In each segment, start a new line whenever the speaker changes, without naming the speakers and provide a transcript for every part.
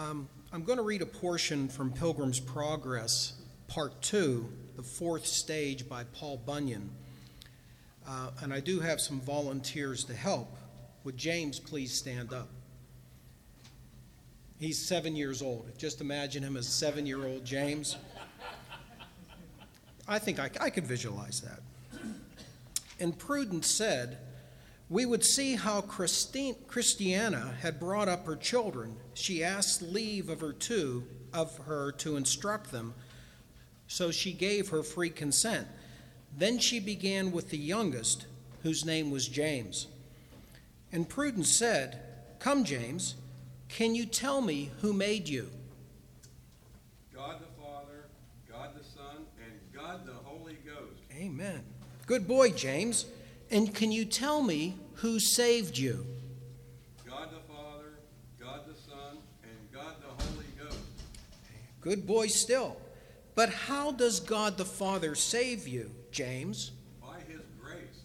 Um, I'm going to read a portion from Pilgrim's Progress, Part 2, the fourth stage by Paul Bunyan. Uh, and I do have some volunteers to help. Would James please stand up? He's seven years old. Just imagine him as seven year old James. I think I, I could visualize that. And Prudence said, we would see how Christine, Christiana had brought up her children. She asked leave of her two of her to instruct them, so she gave her free consent. Then she began with the youngest, whose name was James. And Prudence said, Come, James, can you tell me who made you?
God the Father, God the Son, and God the Holy Ghost.
Amen. Good boy, James. And can you tell me who saved you?
God the Father, God the Son, and God the Holy Ghost.
Good boy, still. But how does God the Father save you, James?
By his grace,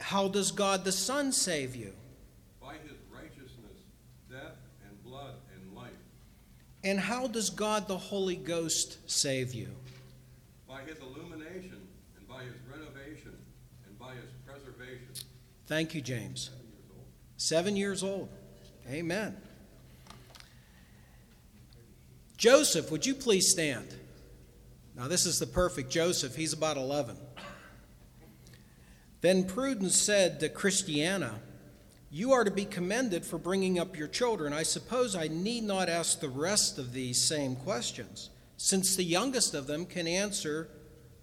How does God the Son save you?
by his righteousness, death and blood and life,
And how does God the Holy Ghost save you?
by his illumination and by his renovation by his preservation.
Thank you, James.
Seven years old.
Seven years old. Amen. Joseph, would you please stand? Now, this is the perfect Joseph. He's about 11. Then Prudence said to Christiana, You are to be commended for bringing up your children. I suppose I need not ask the rest of these same questions, since the youngest of them can answer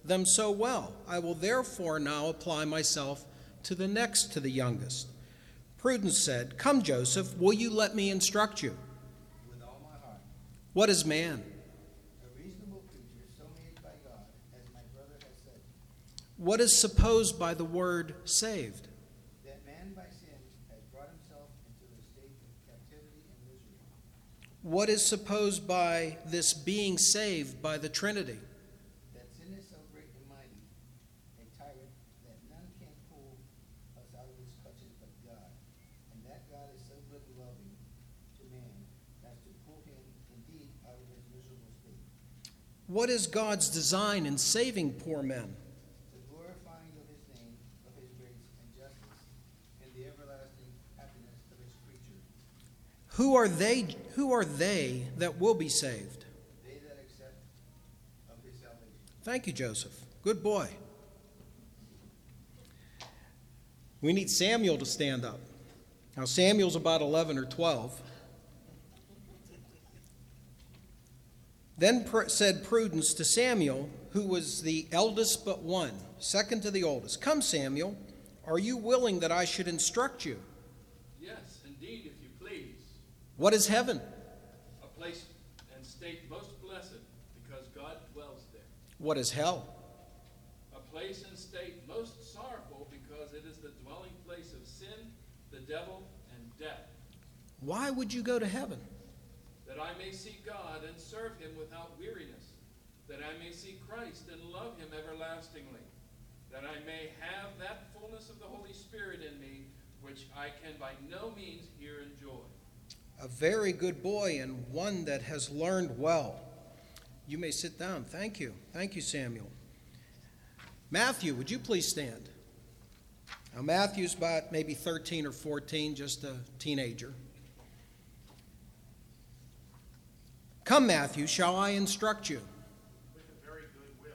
them so well. I will therefore now apply myself to the next to the youngest. Prudence said, Come, Joseph, will you let me instruct you?
with all my heart.
What is man?
A reasonable creature so made by God, as my brother has said,
What is supposed by the word saved?
that man by sin has brought himself into the state of captivity and misery,
What is supposed by this being saved by the Trinity?
that sin is so great and mighty, a tyrant, that none can pull us out of its clutches but God, and that God is so good and loving to man as to pull him indeed out of his miserable state,
What is God's design in saving poor men?
the glorifying of his name, of his grace and justice, and the everlasting happiness of his creature,
Who are they who are they that will be saved?
they that accept of his salvation.
Thank you, Joseph. Good boy. We need Samuel to stand up. Now, Samuel's about 11 or 12. Then pr- said Prudence to Samuel, who was the eldest but one, second to the oldest, Come, Samuel, are you willing that I should instruct you?
Yes, indeed, if you please.
What is heaven?
A place and state most blessed, because God dwells there.
What is hell?
A place and state most sorrowful, because it is the dwelling place of sin, the devil, and death.
Why would you go to heaven?
That I may see God and serve him without weariness. That I may see Christ and love him everlastingly. That I may have that fullness of the Holy Spirit in me, which I can by no means here enjoy.
A very good boy and one that has learned well. You may sit down. Thank you. Thank you, Samuel. Matthew, would you please stand? Now, Matthew's about maybe 13 or 14, just a teenager. Come, Matthew, shall I instruct you?
with a very good will.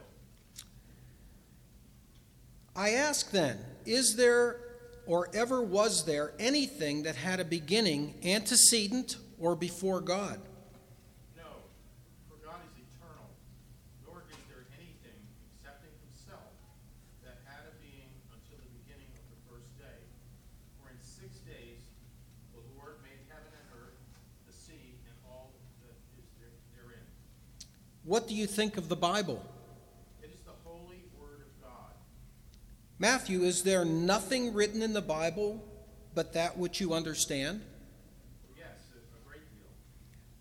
I ask then, is there or ever was there anything that had a beginning antecedent or before God?
No, for God is eternal, nor is there anything excepting himself that had a being until the beginning of the first day. For in six days the Lord made heaven and earth, the sea, and all that is there- therein.
What do you think of the Bible?
It is the holy word of God.
Matthew, is there nothing written in the Bible but that which you understand?
Yes, a great deal.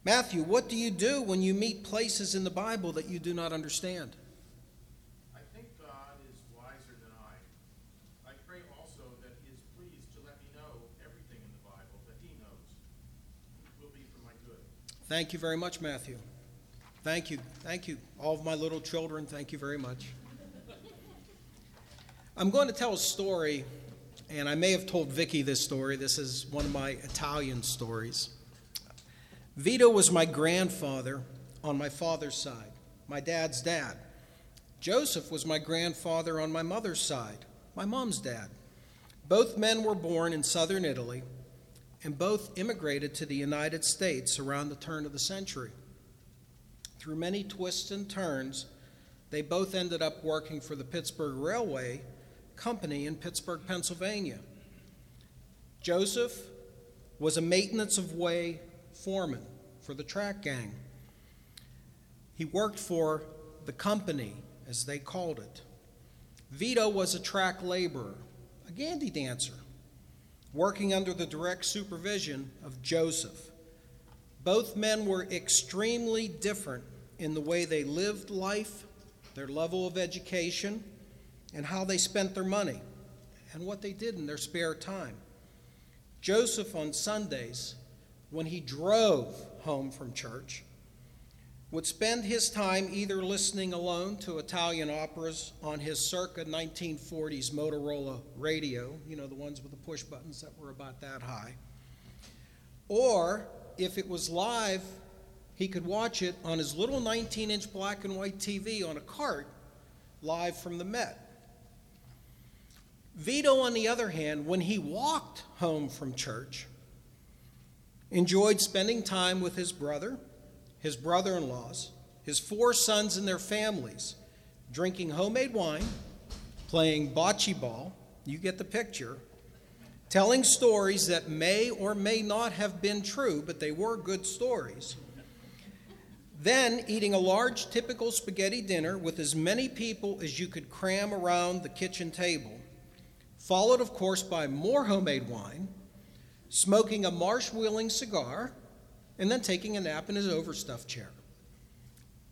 Matthew, what do you do when you meet places in the Bible that you do not understand?
I think God is wiser than I. I pray also that He is pleased to let me know everything in the Bible that He knows will be for my good.
Thank you very much, Matthew. Thank you. Thank you. All of my little children, thank you very much. I'm going to tell a story, and I may have told Vicky this story. This is one of my Italian stories. Vito was my grandfather on my father's side, my dad's dad. Joseph was my grandfather on my mother's side, my mom's dad. Both men were born in southern Italy, and both immigrated to the United States around the turn of the century. Through many twists and turns, they both ended up working for the Pittsburgh Railway Company in Pittsburgh, Pennsylvania. Joseph was a maintenance of way foreman for the track gang. He worked for the company, as they called it. Vito was a track laborer, a gandy dancer, working under the direct supervision of Joseph. Both men were extremely different in the way they lived life, their level of education, and how they spent their money, and what they did in their spare time. Joseph, on Sundays, when he drove home from church, would spend his time either listening alone to Italian operas on his circa 1940s Motorola radio, you know, the ones with the push buttons that were about that high, or if it was live, he could watch it on his little 19 inch black and white TV on a cart live from the Met. Vito, on the other hand, when he walked home from church, enjoyed spending time with his brother, his brother in laws, his four sons and their families, drinking homemade wine, playing bocce ball, you get the picture, telling stories that may or may not have been true, but they were good stories. Then eating a large typical spaghetti dinner with as many people as you could cram around the kitchen table followed, of course, by more homemade wine, smoking a Marsh Wheeling cigar, and then taking a nap in his overstuffed chair.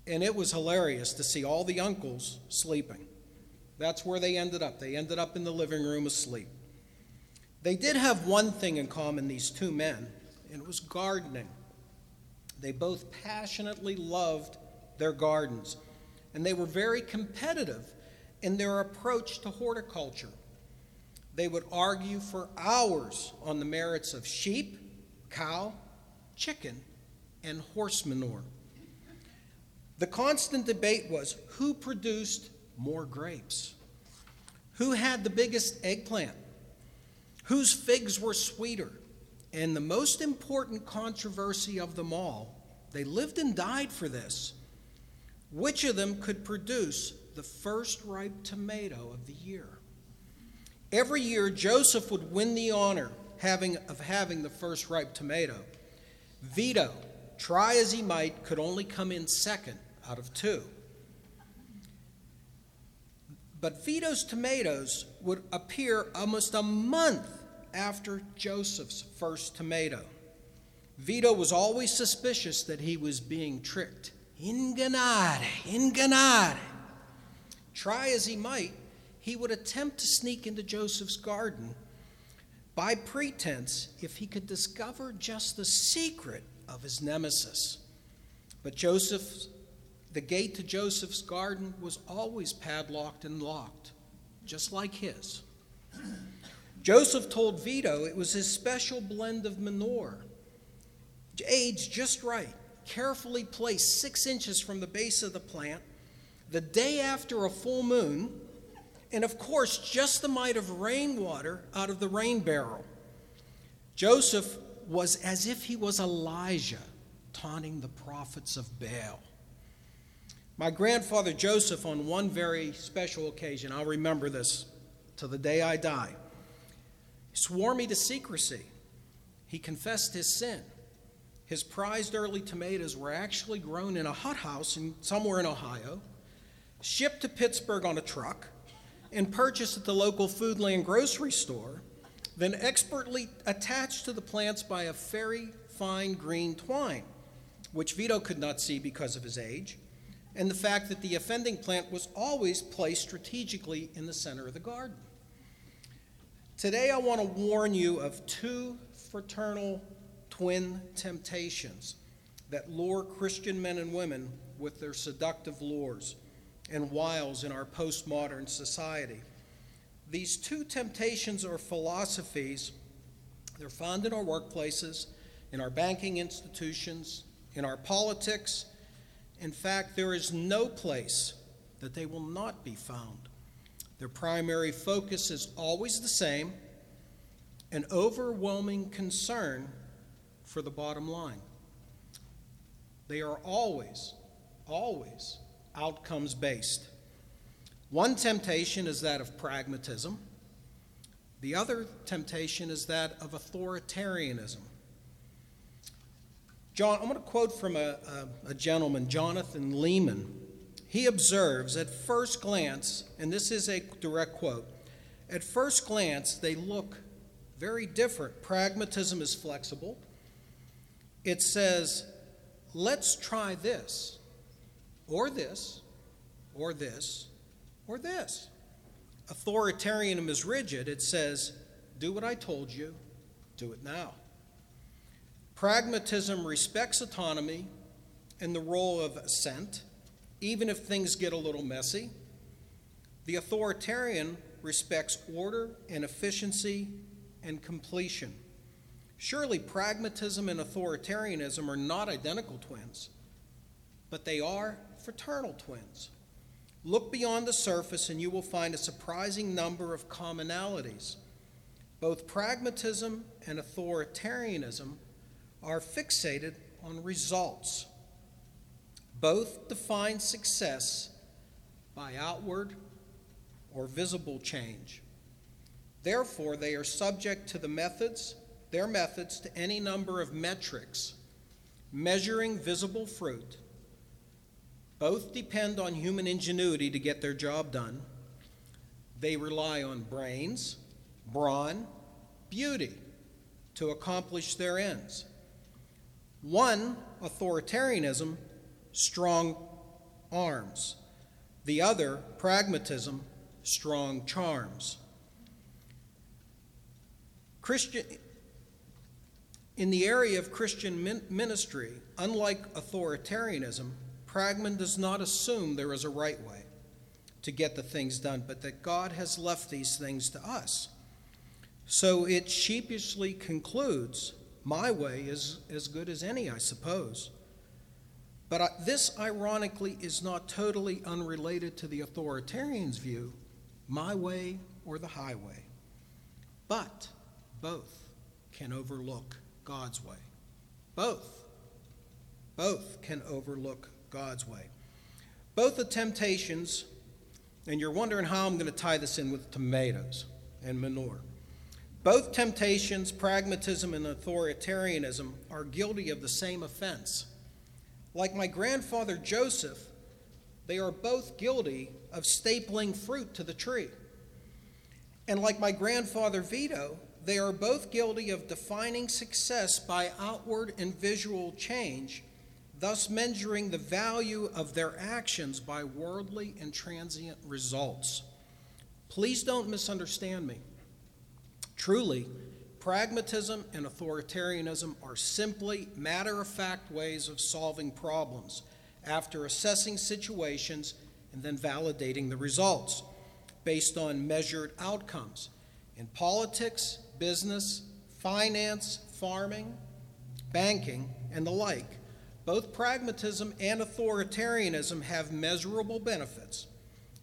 And it was hilarious to see all the uncles sleeping. That's where they ended up. They ended up in the living room asleep. They did have one thing in common, these two men, and it was gardening. They both passionately loved their gardens, and they were very competitive in their approach to horticulture. They would argue for hours on the merits of sheep, cow, chicken, and horse manure. The constant debate was who produced more grapes? Who had the biggest eggplant? Whose figs were sweeter? And the most important controversy of them all, they lived and died for this. Which of them could produce the first ripe tomato of the year? Every year, Joseph would win the honor having, of having the first ripe tomato. Vito, try as he might, could only come in second out of two. But Vito's tomatoes would appear almost a month after Joseph's first tomato. Vito was always suspicious that he was being tricked. Ingannare, ingannare. Try as he might, he would attempt to sneak into Joseph's garden by pretense if he could discover just the secret of his nemesis. But Joseph, the gate to Joseph's garden was always padlocked and locked, just like his. Joseph told Vito it was his special blend of manure, aged just right, carefully placed six inches from the base of the plant, the day after a full moon and of course, just the mite of rainwater out of the rain barrel. Joseph was as if he was Elijah taunting the prophets of Baal. My grandfather Joseph, on one very special occasion, I'll remember this to the day I die, swore me to secrecy. He confessed his sin. His prized early tomatoes were actually grown in a hothouse in, somewhere in Ohio, shipped to Pittsburgh on a truck, and purchased at the local Foodland grocery store, then expertly attached to the plants by a very fine green twine, which Vito could not see because of his age, and the fact that the offending plant was always placed strategically in the center of the garden. Today, I want to warn you of two fraternal twin temptations that lure Christian men and women with their seductive lures and wiles in our postmodern society. These two temptations or philosophies, they're found in our workplaces, in our banking institutions, in our politics. In fact, there is no place that they will not be found. Their primary focus is always the same an overwhelming concern for the bottom line. They are always, always outcomes based. One temptation is that of pragmatism, the other temptation is that of authoritarianism. John, I'm going to quote from a, a, a gentleman, Jonathan Leeman. He observes at first glance, and this is a direct quote, at first glance, they look very different. Pragmatism is flexible. It says, let's try this, or this, or this, or this. Authoritarianism is rigid. It says, do what I told you, do it now. Pragmatism respects autonomy and the role of assent, even if things get a little messy. The authoritarian respects order and efficiency and completion. Surely, pragmatism and authoritarianism are not identical twins, but they are fraternal twins. Look beyond the surface and you will find a surprising number of commonalities. Both pragmatism and authoritarianism are fixated on results. Both define success by outward or visible change. Therefore, they are subject to the methods, their methods, to any number of metrics measuring visible fruit. Both depend on human ingenuity to get their job done. They rely on brains, brawn, beauty to accomplish their ends. One, authoritarianism, strong arms. The other, pragmatism, strong charms. Christian, in the area of Christian ministry, unlike authoritarianism, pragmatism does not assume there is a right way to get the things done, but that God has left these things to us. So it sheepishly concludes my way is as good as any, I suppose. But I, this, ironically, is not totally unrelated to the authoritarian's view my way or the highway. But both can overlook God's way. Both. Both can overlook God's way. Both the temptations, and you're wondering how I'm going to tie this in with tomatoes and manure. Both temptations, pragmatism and authoritarianism, are guilty of the same offense. Like my grandfather Joseph, they are both guilty of stapling fruit to the tree. And like my grandfather Vito, they are both guilty of defining success by outward and visual change, thus measuring the value of their actions by worldly and transient results. Please don't misunderstand me. Truly, pragmatism and authoritarianism are simply matter of fact ways of solving problems after assessing situations and then validating the results based on measured outcomes. In politics, business, finance, farming, banking, and the like, both pragmatism and authoritarianism have measurable benefits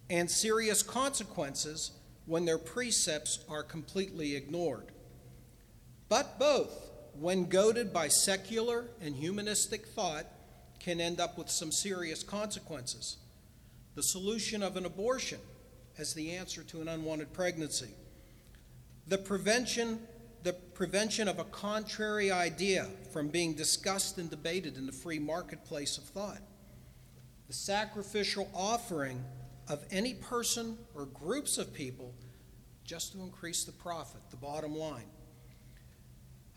and serious consequences when their precepts are completely ignored. But both, when goaded by secular and humanistic thought, can end up with some serious consequences. The solution of an abortion as the answer to an unwanted pregnancy. The prevention, the prevention of a contrary idea from being discussed and debated in the free marketplace of thought. The sacrificial offering of any person or groups of people just to increase the profit, the bottom line.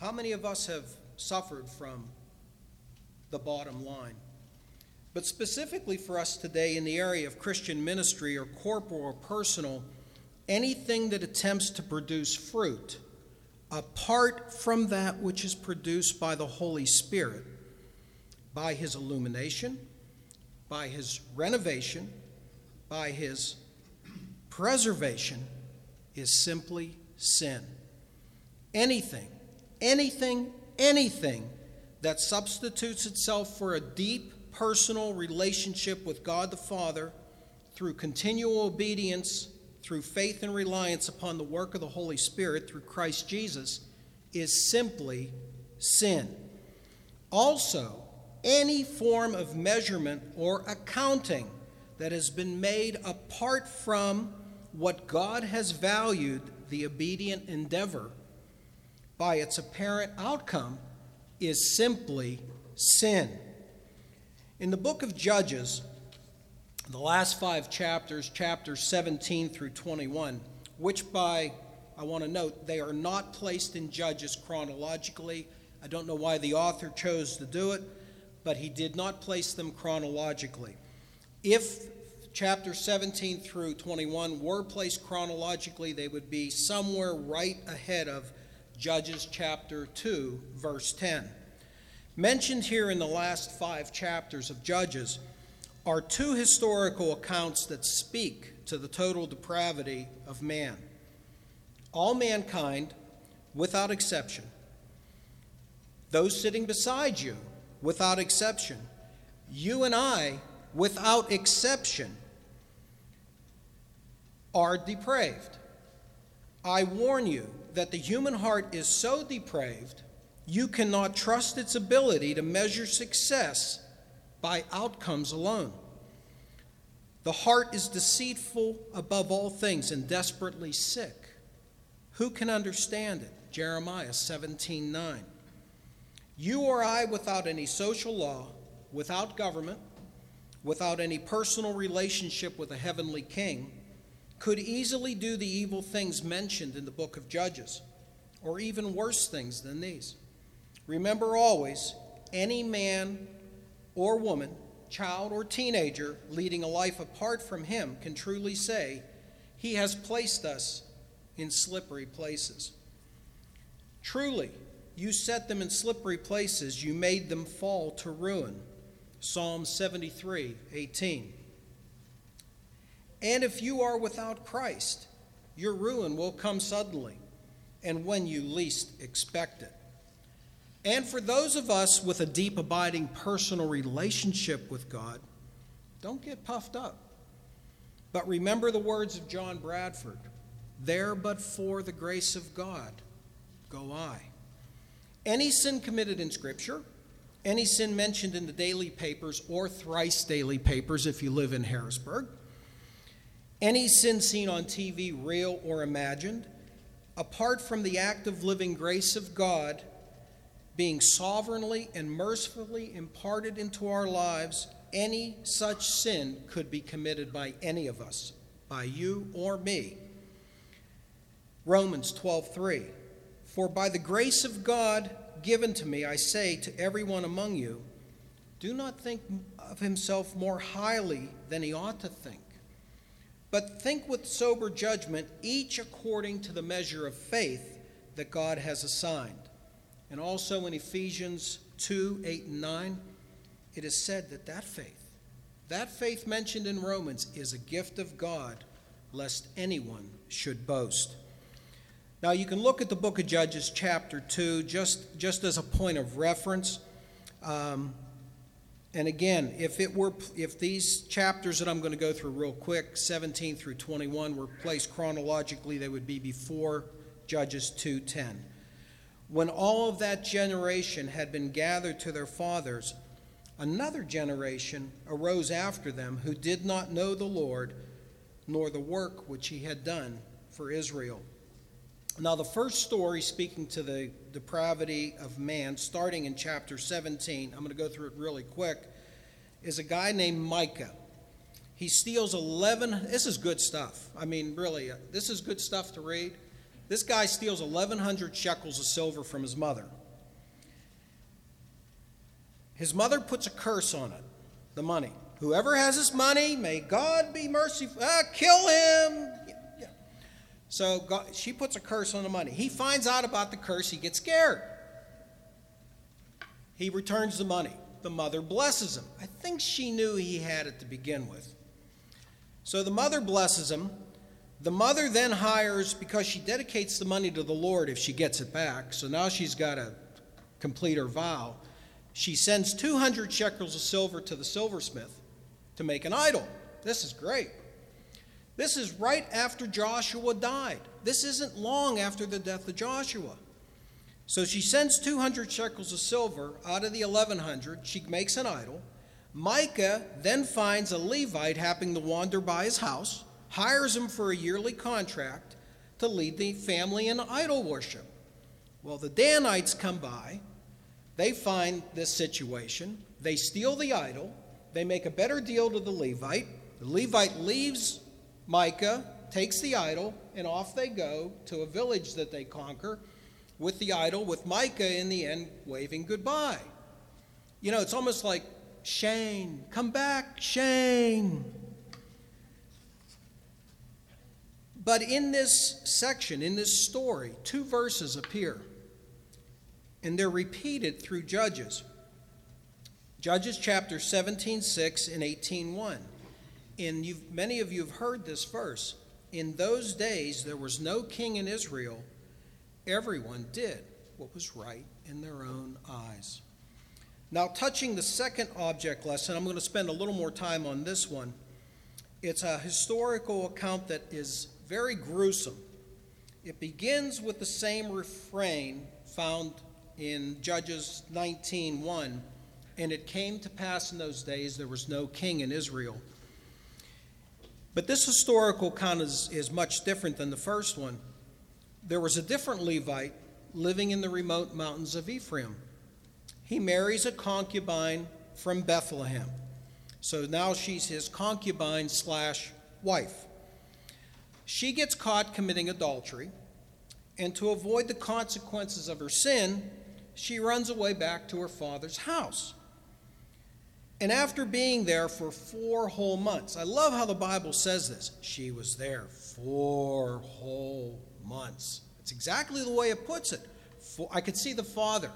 How many of us have suffered from the bottom line? But specifically for us today in the area of Christian ministry or corporal or personal, anything that attempts to produce fruit apart from that which is produced by the Holy Spirit by his illumination, by his renovation, by his preservation, is simply sin. Anything, anything, anything that substitutes itself for a deep personal relationship with God the Father through continual obedience, through faith and reliance upon the work of the Holy Spirit through Christ Jesus is simply sin. Also, any form of measurement or accounting that has been made apart from what God has valued the obedient endeavor by its apparent outcome is simply sin. In the book of Judges, the last five chapters, chapters 17 through 21, which by, I want to note, they are not placed in Judges chronologically. I don't know why the author chose to do it, but he did not place them chronologically. If chapter 17 through 21 were placed chronologically, they would be somewhere right ahead of Judges chapter 2, verse 10. Mentioned here in the last five chapters of Judges are two historical accounts that speak to the total depravity of man. All mankind, without exception, those sitting beside you, without exception, you and I, without exception, are depraved. I warn you that the human heart is so depraved, you cannot trust its ability to measure success by outcomes alone. The heart is deceitful above all things and desperately sick. Who can understand it? Jeremiah 17 9. You or I, without any social law, without government, without any personal relationship with a heavenly king, could easily do the evil things mentioned in the book of Judges, or even worse things than these. Remember always any man or woman, child or teenager leading a life apart from Him can truly say, He has placed us in slippery places. Truly, you set them in slippery places, you made them fall to ruin. Psalm 73 18. And if you are without Christ, your ruin will come suddenly and when you least expect it. And for those of us with a deep, abiding personal relationship with God, don't get puffed up. But remember the words of John Bradford there but for the grace of God go I. Any sin committed in Scripture, any sin mentioned in the daily papers or thrice daily papers if you live in Harrisburg, any sin seen on TV, real or imagined, apart from the active living grace of God being sovereignly and mercifully imparted into our lives, any such sin could be committed by any of us, by you or me. Romans 12:3 For by the grace of God given to me I say to everyone among you do not think of himself more highly than he ought to think but think with sober judgment each according to the measure of faith that God has assigned and also in Ephesians 2 8 and 9, it is said that that faith, that faith mentioned in Romans, is a gift of God, lest anyone should boast. Now, you can look at the book of Judges, chapter 2, just, just as a point of reference. Um, and again, if it were if these chapters that I'm going to go through real quick, 17 through 21, were placed chronologically, they would be before Judges 2:10. When all of that generation had been gathered to their fathers, another generation arose after them who did not know the Lord nor the work which he had done for Israel. Now, the first story speaking to the depravity of man, starting in chapter 17, I'm going to go through it really quick, is a guy named Micah. He steals 11, this is good stuff. I mean, really, uh, this is good stuff to read. This guy steals 1,100 shekels of silver from his mother. His mother puts a curse on it, the money. Whoever has this money, may God be merciful. Ah, kill him. So God, she puts a curse on the money. He finds out about the curse. He gets scared. He returns the money. the mother blesses him. I think she knew he had it to begin with. So the mother blesses him. The mother then hires, because she dedicates the money to the Lord if she gets it back, so now she's got to complete her vow. She sends 200 shekels of silver to the silversmith to make an idol. This is great. This is right after Joshua died. This isn't long after the death of Joshua. So she sends 200 shekels of silver out of the 1100. She makes an idol. Micah then finds a Levite happening to wander by his house, hires him for a yearly contract to lead the family in idol worship. Well, the Danites come by. They find this situation. They steal the idol. They make a better deal to the Levite. The Levite leaves Micah, takes the idol, and off they go to a village that they conquer with the idol, with Micah in the end waving goodbye. You know, it's almost like Shane, come back, Shane. But in this section, in this story, two verses appear, and they're repeated through Judges. Judges chapter 17, 6 and 18, 1. And you've, many of you have heard this verse. In those days, there was no king in Israel. Everyone did what was right in their own eyes. Now, touching the second object lesson, I'm going to spend a little more time on this one. It's a historical account that is very gruesome. It begins with the same refrain found in Judges 19:1, and it came to pass in those days there was no king in Israel. But this historical account is, is much different than the first one. There was a different Levite living in the remote mountains of Ephraim. He marries a concubine from Bethlehem. So now she's his concubine slash wife. She gets caught committing adultery, and to avoid the consequences of her sin, she runs away back to her father's house. And after being there for four whole months, I love how the Bible says this. She was there four whole months. It's exactly the way it puts it. I could see the father.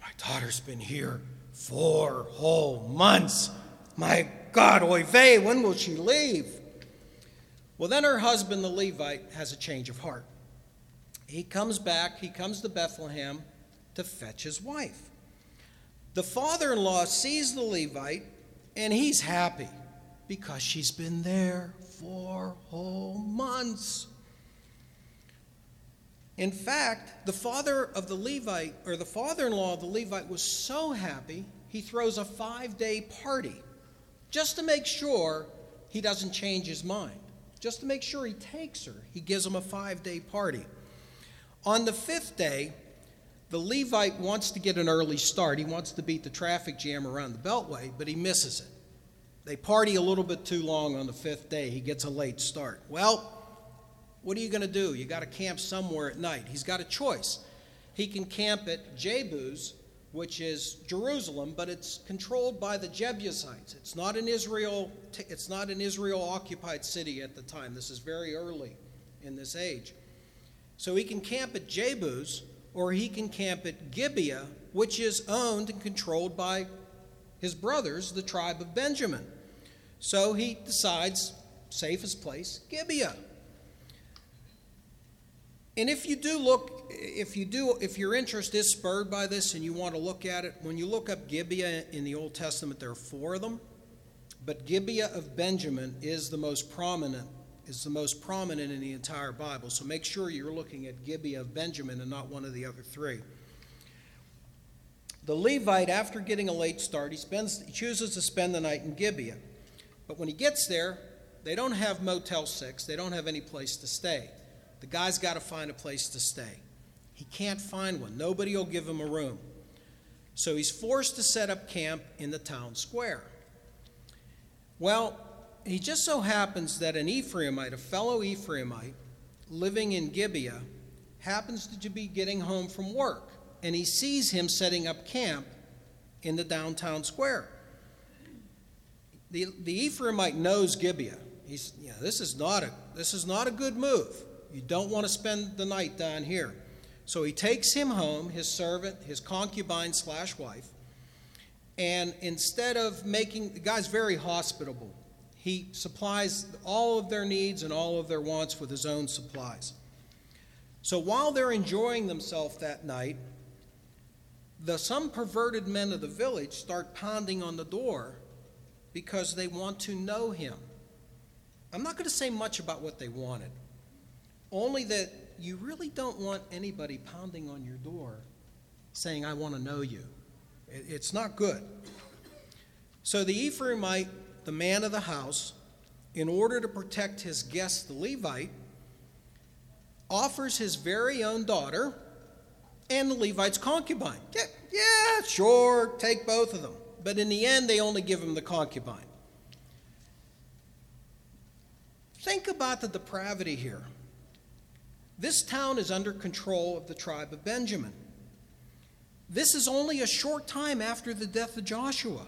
My daughter's been here four whole months. My God, oy vey, when will she leave? Well, then her husband, the Levite, has a change of heart. He comes back, he comes to Bethlehem to fetch his wife. The father in law sees the Levite and he's happy because she's been there for whole months. In fact, the father of the Levite, or the father in law of the Levite, was so happy he throws a five day party just to make sure he doesn't change his mind. Just to make sure he takes her, he gives him a five day party. On the fifth day, the Levite wants to get an early start. He wants to beat the traffic jam around the Beltway, but he misses it. They party a little bit too long on the fifth day. He gets a late start. Well, what are you going to do? You got to camp somewhere at night. He's got a choice. He can camp at Jebus, which is Jerusalem, but it's controlled by the Jebusites. It's not an Israel. It's not an Israel occupied city at the time. This is very early in this age. So he can camp at Jebus, or he can camp at Gibeah, which is owned and controlled by his brothers, the tribe of Benjamin. So he decides safest place, Gibeah. And if you do look, if you do, if your interest is spurred by this and you want to look at it, when you look up Gibeah in the Old Testament, there are four of them, but Gibeah of Benjamin is the most prominent, is the most prominent in the entire Bible. So make sure you're looking at Gibeah of Benjamin and not one of the other three. The Levite, after getting a late start, he spends, he chooses to spend the night in Gibeah. But when he gets there, they don't have Motel 6, they don't have any place to stay. The guy's got to find a place to stay. He can't find one, nobody will give him a room. So he's forced to set up camp in the town square. Well, he just so happens that an Ephraimite, a fellow Ephraimite living in Gibeah, happens to be getting home from work, and he sees him setting up camp in the downtown square. The, the Ephraimite knows Gibeah. He's, you know, this is not a this is not a good move. You don't want to spend the night down here. So he takes him home, his servant, his concubine slash wife, And instead of making, the guy's very hospitable. He supplies all of their needs and all of their wants with his own supplies. So while they're enjoying themselves that night, the some perverted men of the village start pounding on the door because they want to know him. I'm not going to say much about what they wanted, only that you really don't want anybody pounding on your door saying, I want to know you. It's not good. So the Ephraimite, the man of the house, in order to protect his guest, the Levite, offers his very own daughter and the Levite's concubine. Yeah, yeah, sure, take both of them. But in the end, they only give him the concubine. Think about the depravity here. This town is under control of the tribe of Benjamin. This is only a short time after the death of Joshua.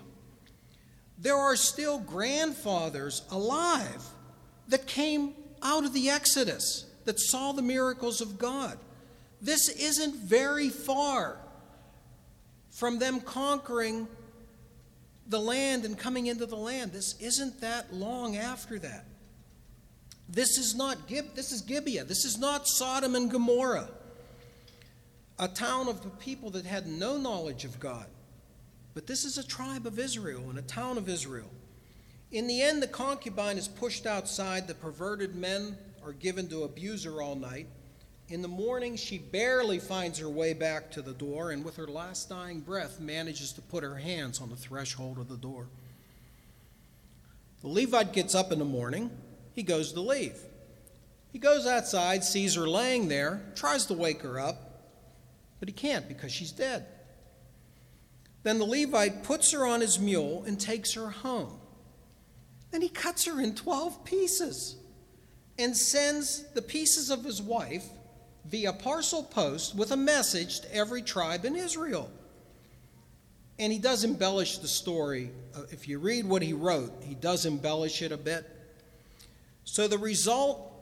There are still grandfathers alive that came out of the Exodus, that saw the miracles of God. This isn't very far from them conquering the land and coming into the land. This isn't that long after that. This is not this is Gibeah. This is not Sodom and Gomorrah, a town of the people that had no knowledge of God. But this is a tribe of Israel and a town of Israel. In the end, the concubine is pushed outside. The perverted men are given to abuse her all night. In the morning, she barely finds her way back to the door, and with her last dying breath, manages to put her hands on the threshold of the door. The Levite gets up in the morning. He goes to leave. He goes outside, sees her laying there, tries to wake her up, but he can't because she's dead. Then the Levite puts her on his mule and takes her home. Then he cuts her in 12 pieces and sends the pieces of his wife via parcel post with a message to every tribe in Israel. And he does embellish the story. Uh, If you read what he wrote, he does embellish it a bit. So the result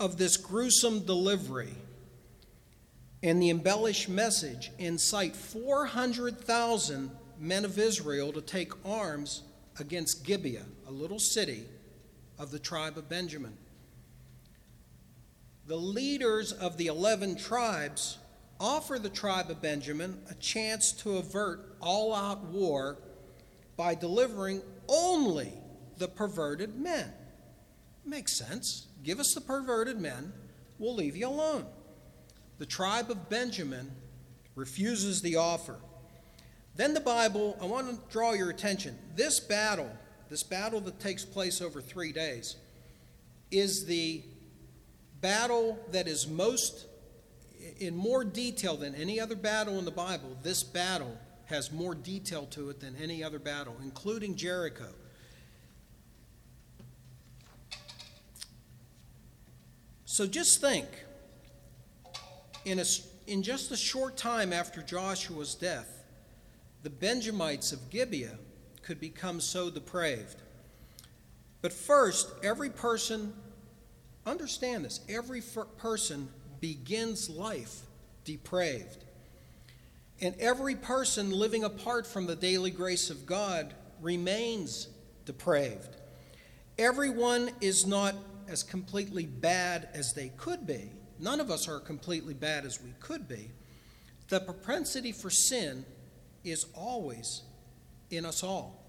of this gruesome delivery and the embellished message incite 400,000 men of Israel to take arms against Gibeah, a little city of the tribe of Benjamin. The leaders of the 11 tribes offer the tribe of Benjamin a chance to avert all out war by delivering only the perverted men. Makes sense. Give us the perverted men, we'll leave you alone. The tribe of Benjamin refuses the offer. Then the Bible, I want to draw your attention. This battle, this battle that takes place over three days, is the battle that is most, in more detail than any other battle in the Bible. This battle has more detail to it than any other battle, including Jericho. So just think in, a, in just a short time after Joshua's death, the Benjamites of Gibeah could become so depraved. But first, every person, understand this, every person begins life depraved. And every person living apart from the daily grace of God remains depraved. Everyone is not as completely bad as they could be. None of us are completely bad as we could be. The propensity for sin is always in us all.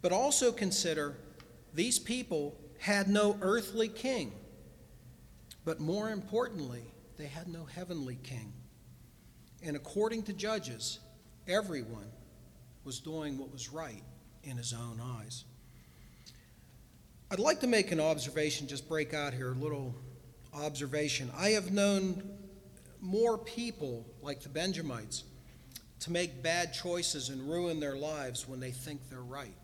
But also consider these people had no earthly king, but more importantly, they had no heavenly king. And according to Judges, everyone was doing what was right in his own eyes. I'd like to make an observation, just break out here a little observation. I have known more people like the Benjamites to make bad choices and ruin their lives when they think they're right,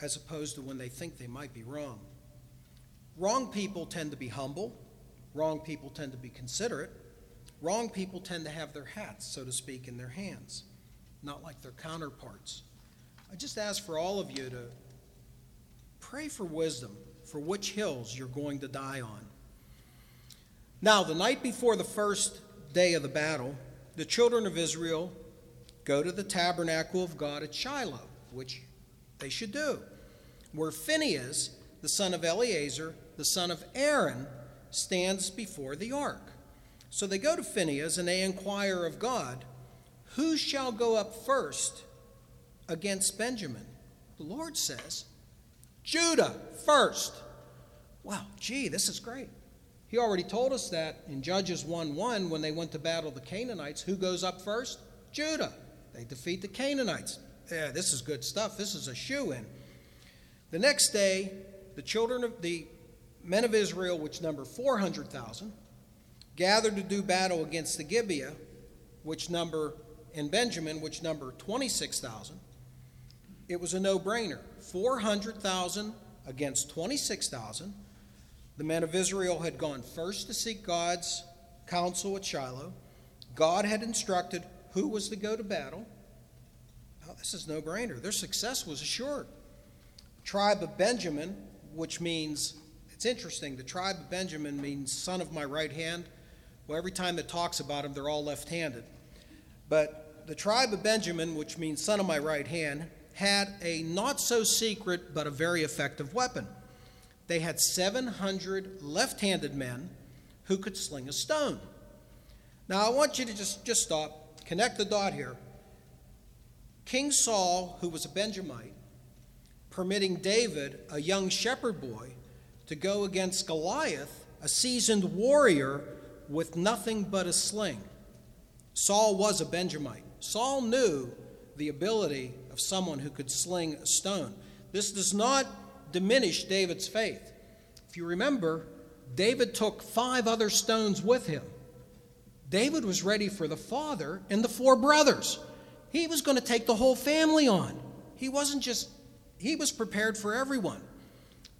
as opposed to when they think they might be wrong. Wrong people tend to be humble, wrong people tend to be considerate, wrong people tend to have their hats, so to speak, in their hands, not like their counterparts. I just ask for all of you to pray for wisdom for which hills you're going to die on. Now, the night before the first day of the battle, the children of Israel go to the tabernacle of God at Shiloh, which they should do, where Phinehas, the son of Eleazar, the son of Aaron, stands before the ark. So they go to Phinehas and they inquire of God, Who shall go up first against Benjamin? The Lord says, Judah first. Wow, gee, this is great. He already told us that in Judges 1 1 when they went to battle the Canaanites. Who goes up first? Judah. They defeat the Canaanites. Yeah, this is good stuff. This is a shoe in. The next day, the children of the men of Israel, which number 400,000, gathered to do battle against the Gibeah, which number, and Benjamin, which number 26,000. It was a no brainer 400,000 against 26,000. The men of Israel had gone first to seek God's counsel at Shiloh. God had instructed who was to go to battle. This is no brainer. Their success was assured. Tribe of Benjamin, which means, it's interesting, the tribe of Benjamin means son of my right hand. Well, every time it talks about them, they're all left handed. But the tribe of Benjamin, which means son of my right hand, had a not so secret but a very effective weapon. They had 700 left handed men who could sling a stone. Now, I want you to just, just stop, connect the dot here. King Saul, who was a Benjamite, permitting David, a young shepherd boy, to go against Goliath, a seasoned warrior with nothing but a sling. Saul was a Benjamite. Saul knew the ability of someone who could sling a stone. This does not diminish David's faith. If you remember, David took five other stones with him. David was ready for the father and the four brothers. He was going to take the whole family on. He wasn't just, he was prepared for everyone.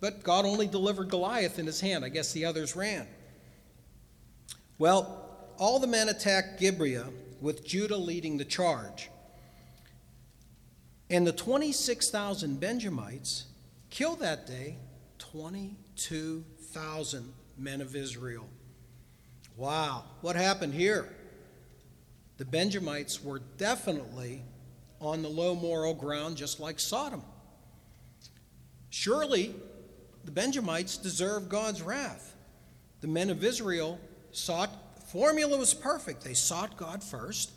But God only delivered Goliath in his hand. I guess the others ran. Well, all the men attacked Gibeah with Judah leading the charge. And the 26,000 Benjamites killed that day 22,000 men of Israel. Wow, what happened here? The Benjamites were definitely on the low moral ground, just like Sodom. Surely the Benjamites deserve God's wrath. The men of Israel sought, formula was perfect. They sought God first,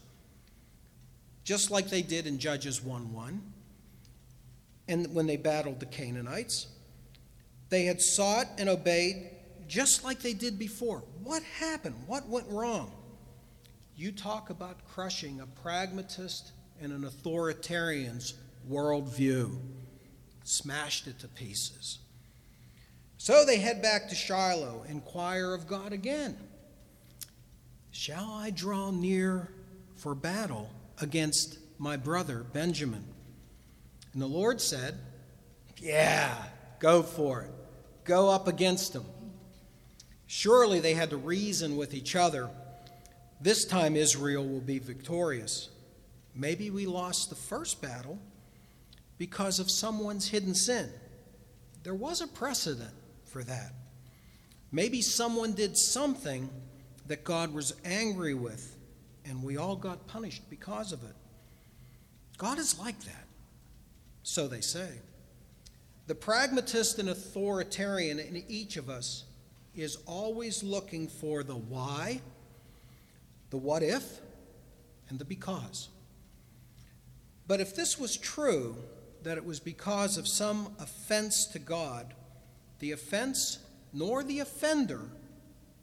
just like they did in Judges 1 1. And when they battled the Canaanites, they had sought and obeyed just like they did before. What happened? What went wrong? You talk about crushing a pragmatist and an authoritarian's worldview. Smashed it to pieces. So they head back to Shiloh, inquire of God again. Shall I draw near for battle against my brother Benjamin? And the Lord said, Yeah, go for it. Go up against him. Surely they had to reason with each other. This time Israel will be victorious. Maybe we lost the first battle because of someone's hidden sin. There was a precedent for that. Maybe someone did something that God was angry with, and we all got punished because of it. God is like that. So they say. The pragmatist and authoritarian in each of us is always looking for the why, the what if, and the because. But if this was true, that it was because of some offense to God, the offense nor the offender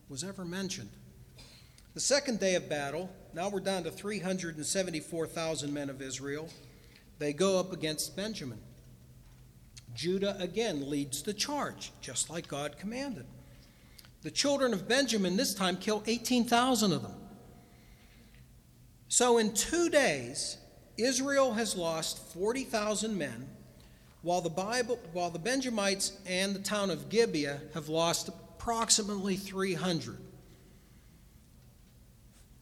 was ever mentioned. The second day of battle, now we're down to 374,000 men of Israel. They go up against Benjamin. Judah again leads the charge, just like God commanded. The children of Benjamin this time kill 18,000 of them. So in two days, Israel has lost 40,000 men, while the Bible, while the Benjamites and the town of Gibeah have lost approximately 300.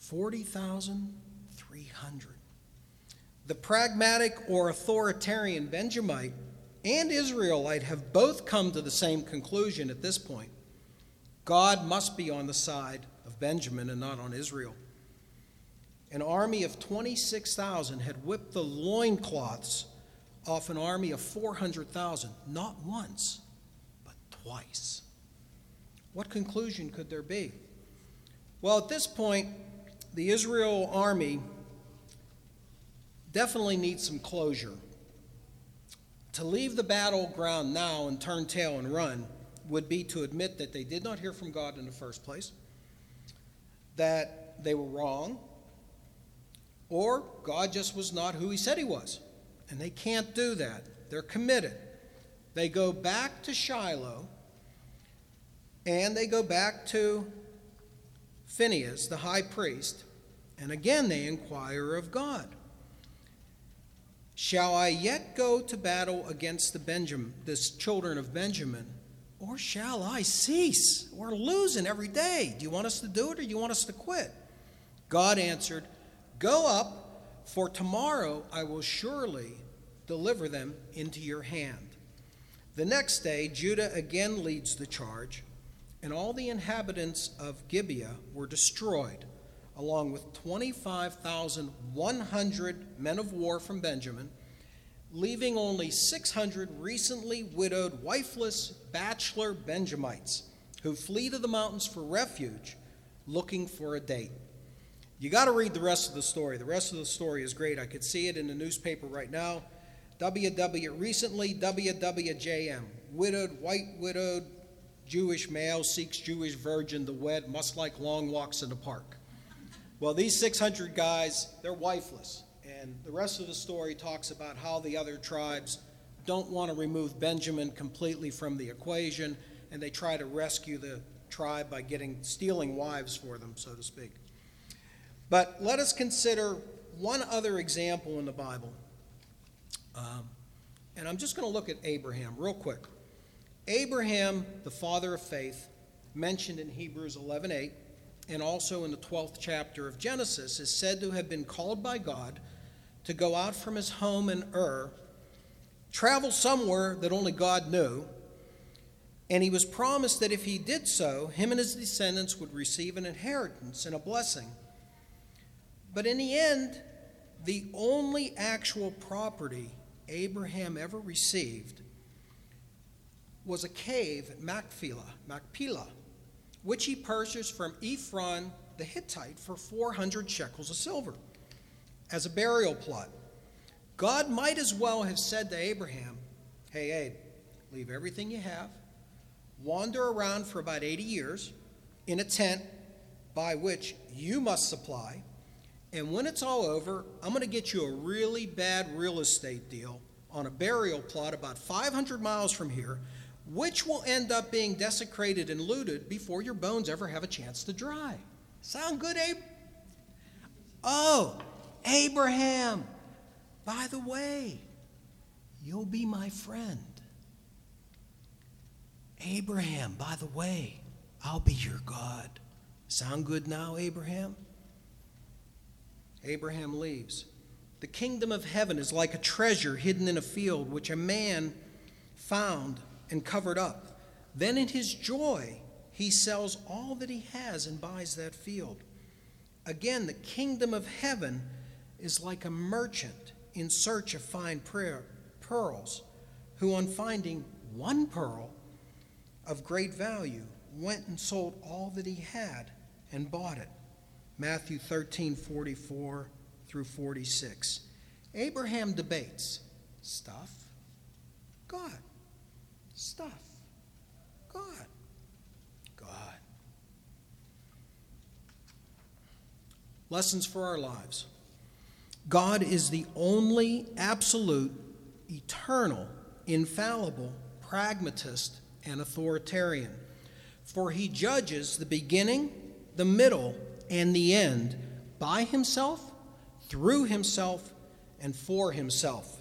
40,300. The pragmatic or authoritarian Benjamite and Israelite have both come to the same conclusion at this point. God must be on the side of Benjamin and not on Israel. an army of 26,000 had whipped the loincloths off an army of 400,000, not once, but twice. What conclusion could there be? Well, at this point, the Israel army definitely needs some closure. To leave the battleground now and turn tail and run would be to admit that they did not hear from God in the first place, that they were wrong, or God just was not who He said He was. And they can't do that. They're committed. They go back to Shiloh and they go back to Phineas, the high priest, and again they inquire of God. Shall I yet go to battle against the Benjamin, this children of Benjamin, or shall I cease? We're losing every day. Do you want us to do it or do you want us to quit? God answered, Go up, for tomorrow I will surely deliver them into your hand. The next day, Judah again leads the charge, and all the inhabitants of Gibeah were destroyed, along with 25,100 men of war from Benjamin, leaving only 600 recently widowed, wifeless, bachelor Benjamites who flee to the mountains for refuge, looking for a date. You got to read the rest of the story. The rest of the story is great. I could see it in the newspaper right now. WW recently WWJM widowed white widowed Jewish male seeks Jewish virgin to wed must like long walks in the park. Well, these 600 guys, they're wifeless. And the rest of the story talks about how the other tribes don't want to remove Benjamin completely from the equation, and they try to rescue the tribe by getting stealing wives for them, so to speak. But let us consider one other example in the Bible. Um, and I'm just going to look at Abraham real quick. Abraham, the father of faith, mentioned in Hebrews 11:8 and also in the 12th chapter of Genesis, is said to have been called by God to go out from his home in Ur, travel somewhere that only God knew, and he was promised that if he did so, him and his descendants would receive an inheritance and a blessing. But in the end, the only actual property Abraham ever received was a cave at Machpelah, Machpelah, which he purchased from Ephron the Hittite for 400 shekels of silver as a burial plot. God might as well have said to Abraham, Hey, Abe, leave everything you have, wander around for about 80 years in a tent by which you must supply, and when it's all over, I'm going to get you a really bad real estate deal on a burial plot about 500 miles from here, which will end up being desecrated and looted before your bones ever have a chance to dry. Sound good, Abe? Oh, Abraham, by the way, you'll be my friend. Abraham, by the way, I'll be your God. Sound good now, Abraham? Abraham leaves. The kingdom of heaven is like a treasure hidden in a field, which a man found and covered up. Then, in his joy, he sells all that he has and buys that field. Again, the kingdom of heaven is like a merchant in search of fine prayer, pearls, who, on finding one pearl of great value, went and sold all that he had and bought it. Matthew 13 44 through 46. Abraham debates stuff, God. Stuff, God. God. Lessons for our lives. God is the only absolute, eternal, infallible, pragmatist, and authoritarian. For he judges the beginning, the middle, and the end by himself, through himself, and for himself.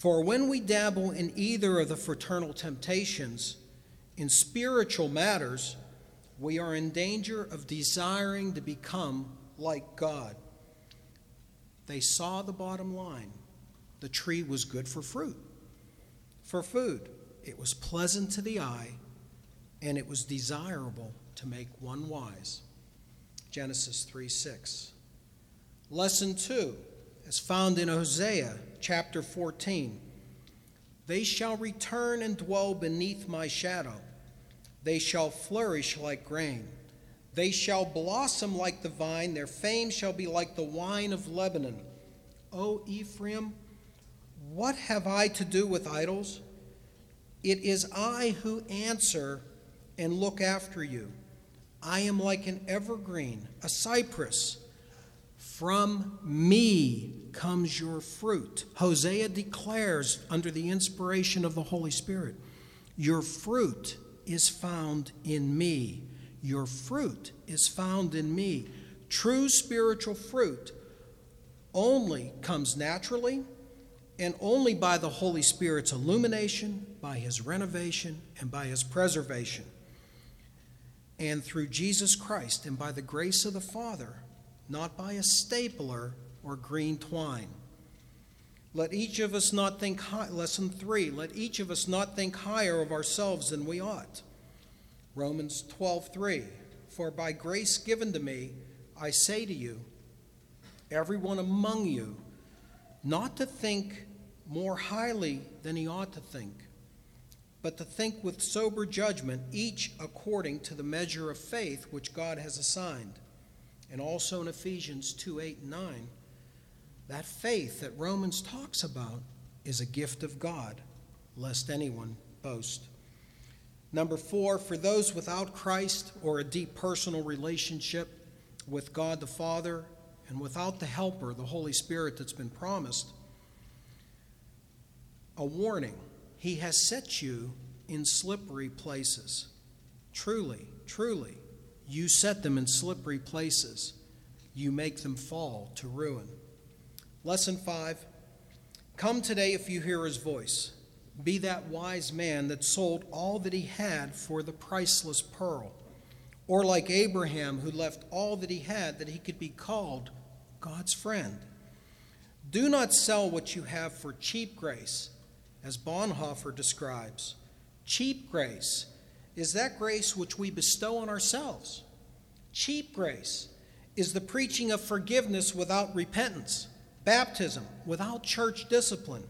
For when we dabble in either of the fraternal temptations, in spiritual matters, we are in danger of desiring to become like God. They saw the bottom line. The tree was good for fruit, for food. It was pleasant to the eye, and it was desirable to make one wise. Genesis 3 6. Lesson 2 is found in Hosea chapter 14. They shall return and dwell beneath my shadow. They shall flourish like grain. They shall blossom like the vine. Their fame shall be like the wine of Lebanon. O Ephraim, what have I to do with idols? It is I who answer and look after you. I am like an evergreen, a cypress. From me comes your fruit. Hosea declares, under the inspiration of the Holy Spirit, Your fruit is found in me. Your fruit is found in me. True spiritual fruit only comes naturally and only by the Holy Spirit's illumination, by His renovation, and by His preservation. And through Jesus Christ and by the grace of the Father, not by a stapler or green twine. Let each of us not think high, lesson 3, let each of us not think higher of ourselves than we ought. Romans 12:3 For by grace given to me I say to you everyone among you not to think more highly than he ought to think but to think with sober judgment each according to the measure of faith which God has assigned and also in Ephesians 2 8 and 9 that faith that Romans talks about is a gift of God lest anyone boast Number four, for those without Christ or a deep personal relationship with God the Father and without the Helper, the Holy Spirit that's been promised, a warning. He has set you in slippery places. Truly, truly, you set them in slippery places. You make them fall to ruin. Lesson five Come today if you hear his voice. Be that wise man that sold all that he had for the priceless pearl. Or like Abraham, who left all that he had that he could be called God's friend. Do not sell what you have for cheap grace, as Bonhoeffer describes. Cheap grace is that grace which we bestow on ourselves. Cheap grace is the preaching of forgiveness without repentance, baptism without church discipline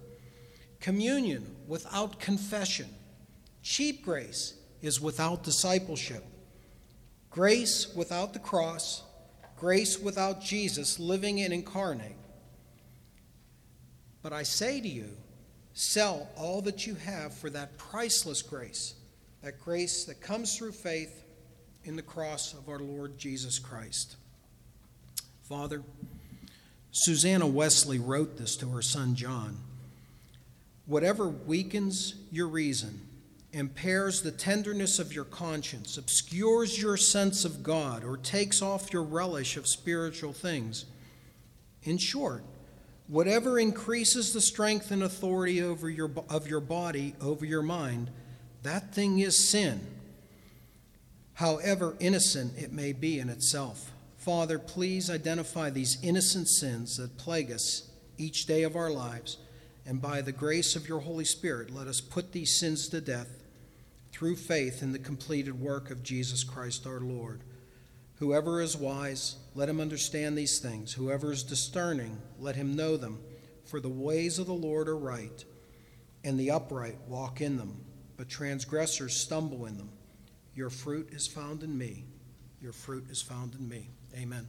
communion without confession. Cheap grace is without discipleship. Grace without the cross, grace without Jesus living and incarnate. But I say to you, sell all that you have for that priceless grace, that grace that comes through faith in the cross of our Lord Jesus Christ. Father, Susanna Wesley wrote this to her son John. Whatever weakens your reason, impairs the tenderness of your conscience, obscures your sense of God, or takes off your relish of spiritual things. In short, whatever increases the strength and authority over your, of your body over your mind, that thing is sin, however innocent it may be in itself. Father, please identify these innocent sins that plague us each day of our lives and by the grace of your Holy Spirit, let us put these sins to death through faith in the completed work of Jesus Christ our Lord. Whoever is wise, let him understand these things. Whoever is discerning, let him know them. For the ways of the Lord are right, and the upright walk in them, but transgressors stumble in them. Your fruit is found in me. Your fruit is found in me. Amen.